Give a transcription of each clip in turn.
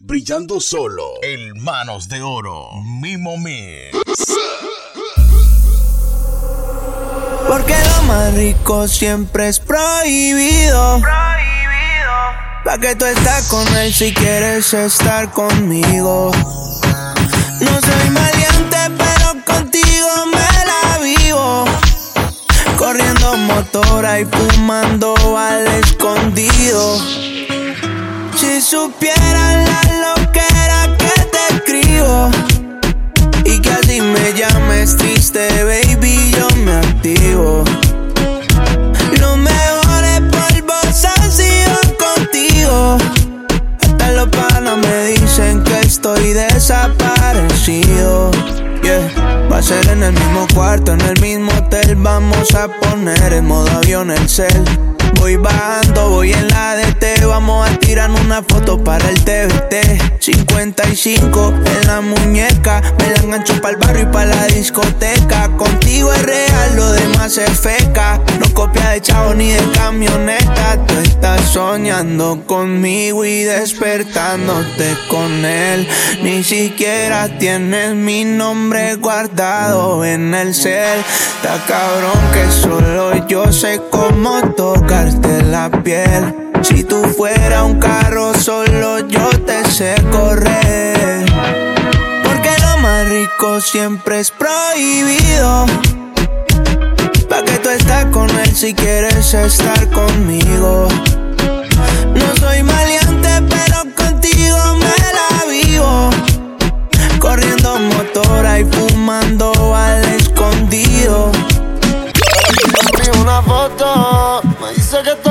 brillando solo. El Manos de Oro, Mimo Mix. Porque lo más rico siempre es prohibido. Prohibido. Pa' que tú estás con él si quieres estar conmigo. No soy maleante, pero contigo me la vivo. Corriendo motora y fumando al escondido. Si supieran la modo avión el cel. Voy bajando, voy en la DT. Vamos a tirar una foto para el TVT. 55 en la muñeca. Me la engancho para el barrio y para la discoteca. Contigo es real, lo demás es feca. No copia de chavo ni de camioneta. Tú estás soñando conmigo y despertándote con él. Ni siquiera tienes mi nombre guardado en el cel. Está cabrón que solo yo sé cómo tocarte la piel. Si tú fuera un carro, solo yo te sé correr. Porque lo más rico siempre es prohibido. Pa' que tú estás con él si quieres estar conmigo. No soy maleante, pero contigo me la vivo. Corriendo motora y fumando al escondido. Una foto, me dice que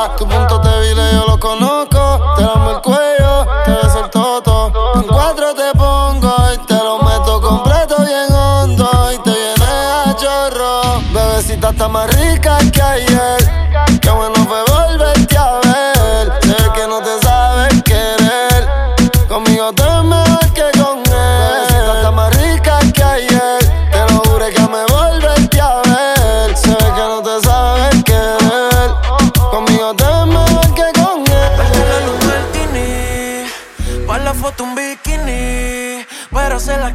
Tu punto débil yo lo conozco. Te damos el cuello, te ves el toto. En cuatro te pongo y te lo meto completo bien hondo. Y te viene a chorro. Bebecita está más rica que ayer. Qué bueno fue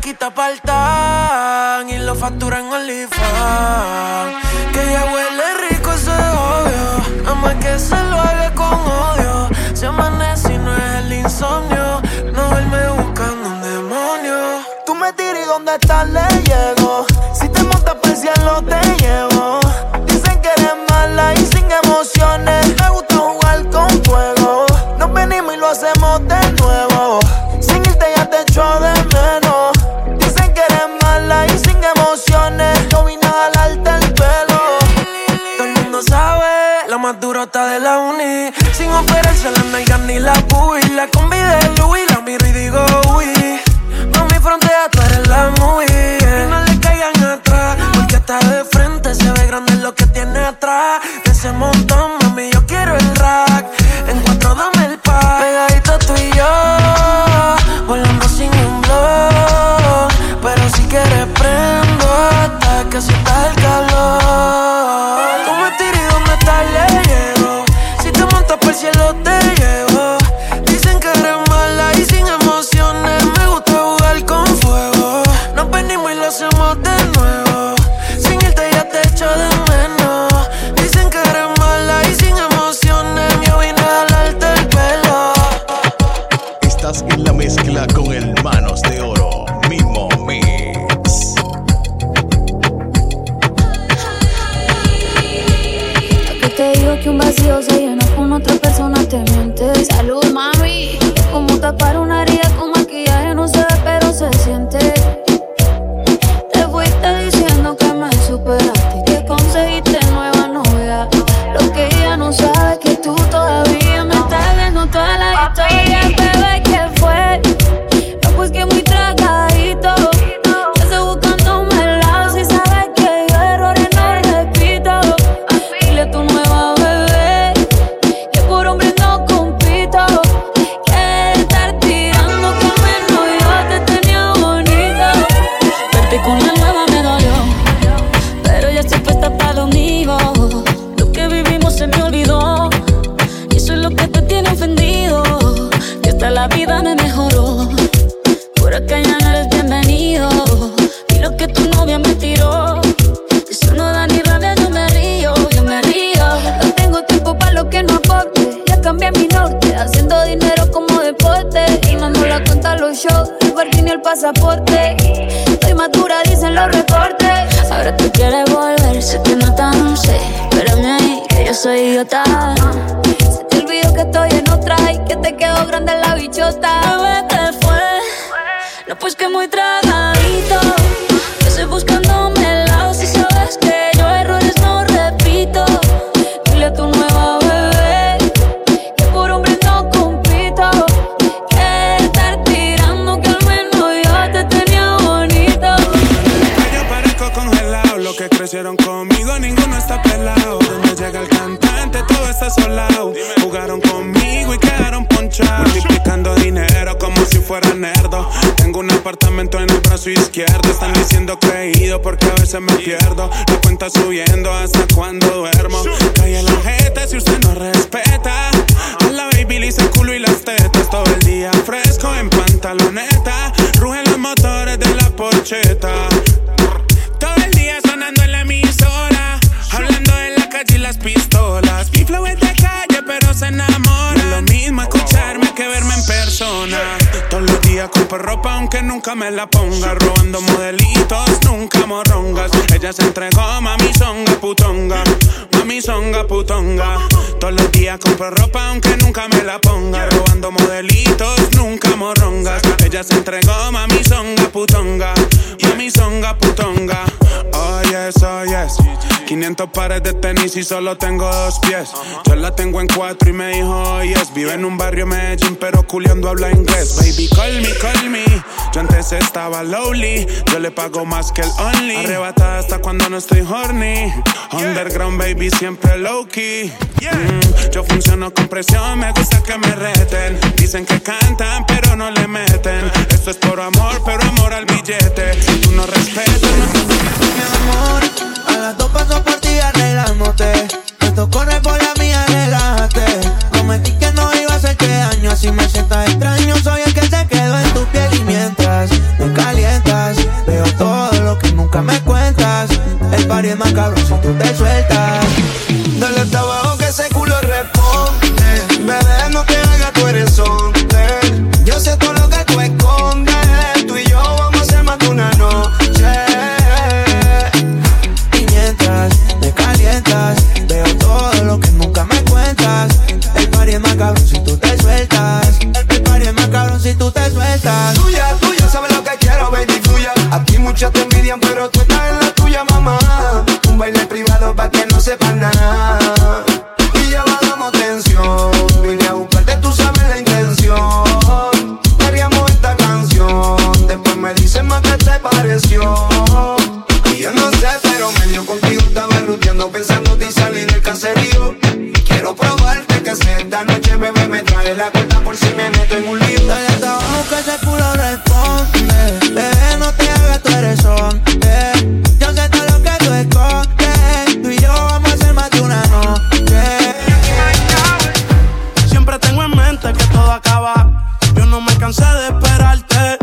quita pa'l tan y lo factura en OnlyFans. Que ya huele rico ese obvio, nada más que se lo haga con odio. Se amanece y no es el insomnio, no duerme buscando un demonio. Tú me tiras y donde estás le nota de la uni. Sin operarse las nalgas ni la booty. La combi de Louis, la miro y digo uy. Mami, frontea, tú eres la movie. Yeah. No le caigan atrás, porque está de frente. Se ve grande lo que tiene atrás. De ese montón, mami, yo quiero el rack. En cuatro dame el pack. Pegadito tú y yo, volando sin un blog. Pero si quieres prendo hasta que sientas el calor. Que un vacío se llena con otra persona, te mientes. Salud, mami. Como tapar una herida shows, el parking y el pasaporte. Estoy madura, dicen los reportes. Ahora tú quieres volver, sé que no tan sé. Espérame ahí, que yo soy idiota. Se te olvidó que estoy en otra y que te quedó grande la bichota. Bebé, ¿qué fue? No, pues que muy tragadito. Me pierdo. La cuenta subiendo hasta cuando duermo. En la jeta si usted no respeta. A la baby le el culo y las tetas. Todo el día fresco en pantaloneta. Rugen los motores de la porcheta. Compro ropa, aunque nunca me la ponga. Robando modelitos, nunca morrongas. Ella se entregó, mami songa putonga. Mami songa putonga. Todos los días compro ropa, aunque nunca me la ponga. Robando modelitos, nunca morrongas. Ella se entregó, mami songa putonga. Mami songa putonga. Oh yes, oh yes. 500 pares de tenis y solo tengo dos pies. Yo la tengo en cuatro y me dijo, oh yes. Vive en un barrio Medellín, pero culiando habla inglés. Baby, call me, call me. Yo antes estaba lowly. Yo le pago más que el only. Arrebatada hasta cuando no estoy horny. Underground, baby, siempre low key. Mm, yo funciono con presión, me gusta que me reten. Dicen que cantan, pero no le meten. Esto es por amor, pero amor al billete. Si tú no respetas, no Mi amor, a las dos paso por ti arreglándote. Esto corre por la mía, relájate. Prometí que no iba a hacerte daño, así me sientas extraño. Soy el más cabrón si tú te. Yo no me cansé de esperarte.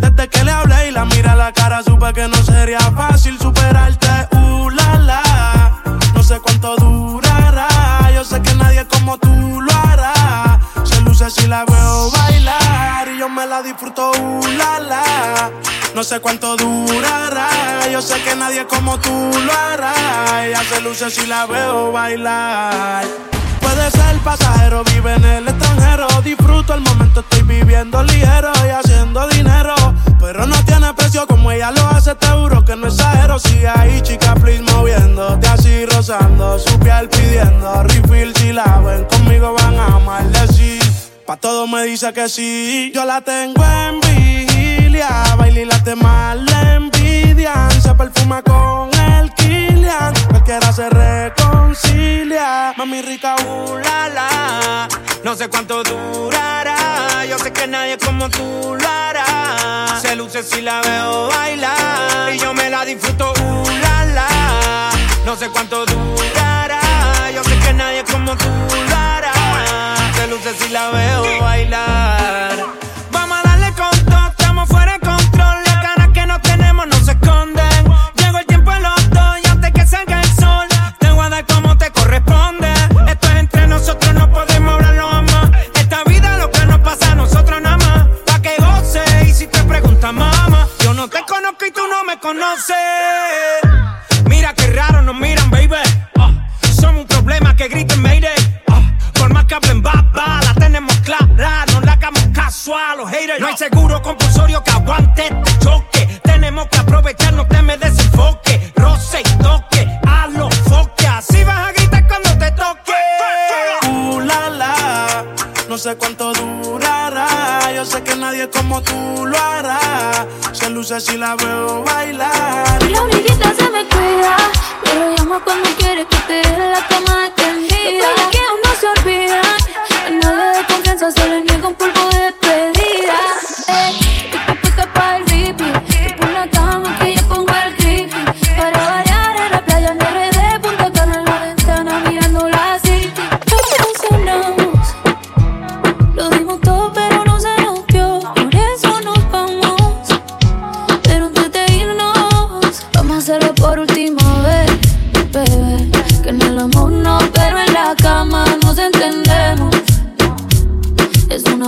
Desde que le hablé y la mira a la cara, supe que no sería fácil superarte. Uh, la. No sé cuánto durará. Yo sé que nadie como tú lo hará. Se luce si la veo bailar. Y yo me la disfruto, uh, la. No sé cuánto durará. Yo sé que nadie como tú lo hará. Ella se luce si la veo bailar puede ser pasajero, vive en el extranjero. Disfruto el momento, estoy viviendo ligero y haciendo dinero. Pero no tiene precio como ella lo hace, te juro que no exagero. Sigue ahí, chica, please, moviendo, te así, rozando su piel, pidiendo refill. Si la ven conmigo, van a amarle sí. Pa' todo me dice que sí. Yo la tengo en vigilia, baila y la tema la envidian. Se perfuma con el familia, cualquiera se reconcilia. Mami rica, uh, la, la. No sé cuánto durará, yo sé que nadie como tú lo hará. Se luce si la veo bailar y yo me la disfruto, uh, la, la. No sé cuánto durará, yo sé que nadie como tú lo hará. Se luce si la veo bailar você. si la veo bailar. Y la orillita se me cuida, pero llama cuando quiere que te dé la cama extendida. Los que no se olvidan, nadie de confianza se le niega un pulpo de despedida. Eh,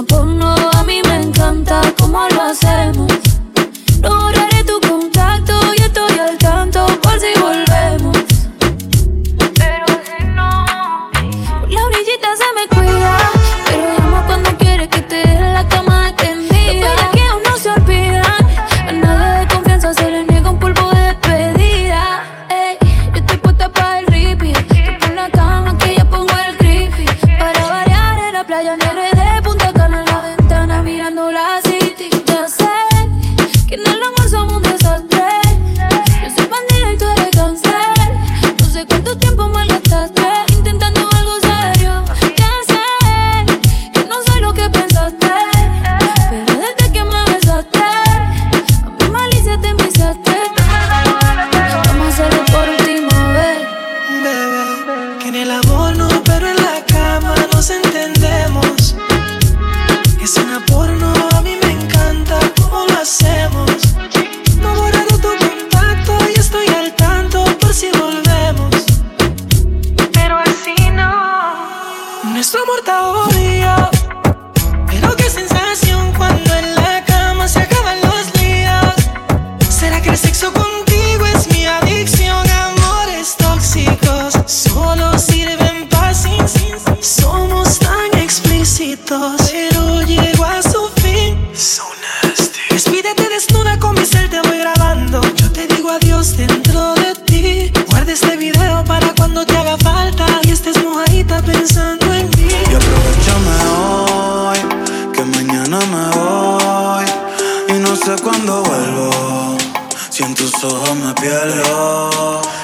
porno, a mí me encanta cómo lo hacemos.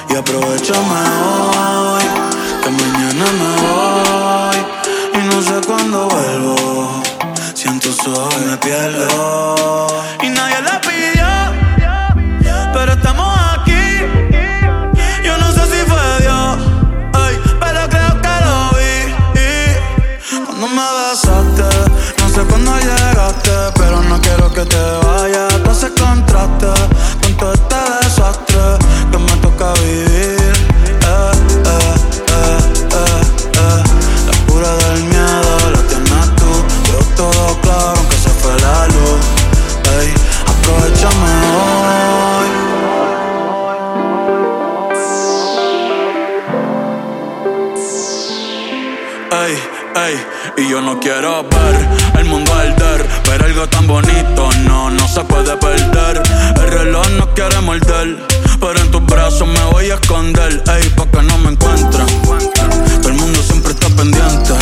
Y aprovechame hoy ey, pa' que no me encuentren. Todo el mundo siempre está pendiente,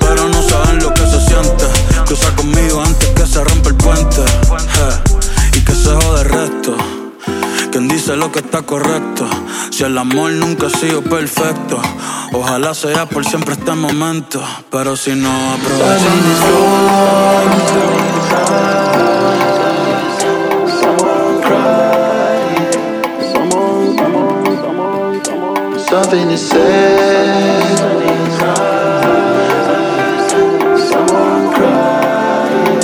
pero no saben lo que se siente. Cruza conmigo antes que se rompa el puente. Eh, y que se jode el resto. Quien dice lo que está correcto. Si el amor nunca ha sido perfecto, ojalá sea por siempre este momento. Pero si no aprovechamos. something to say. Someone crying.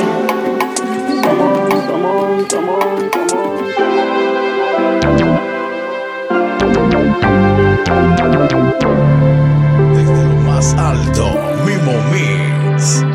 Someone, someone, someone, Desde lo más alto, Mimo Mix.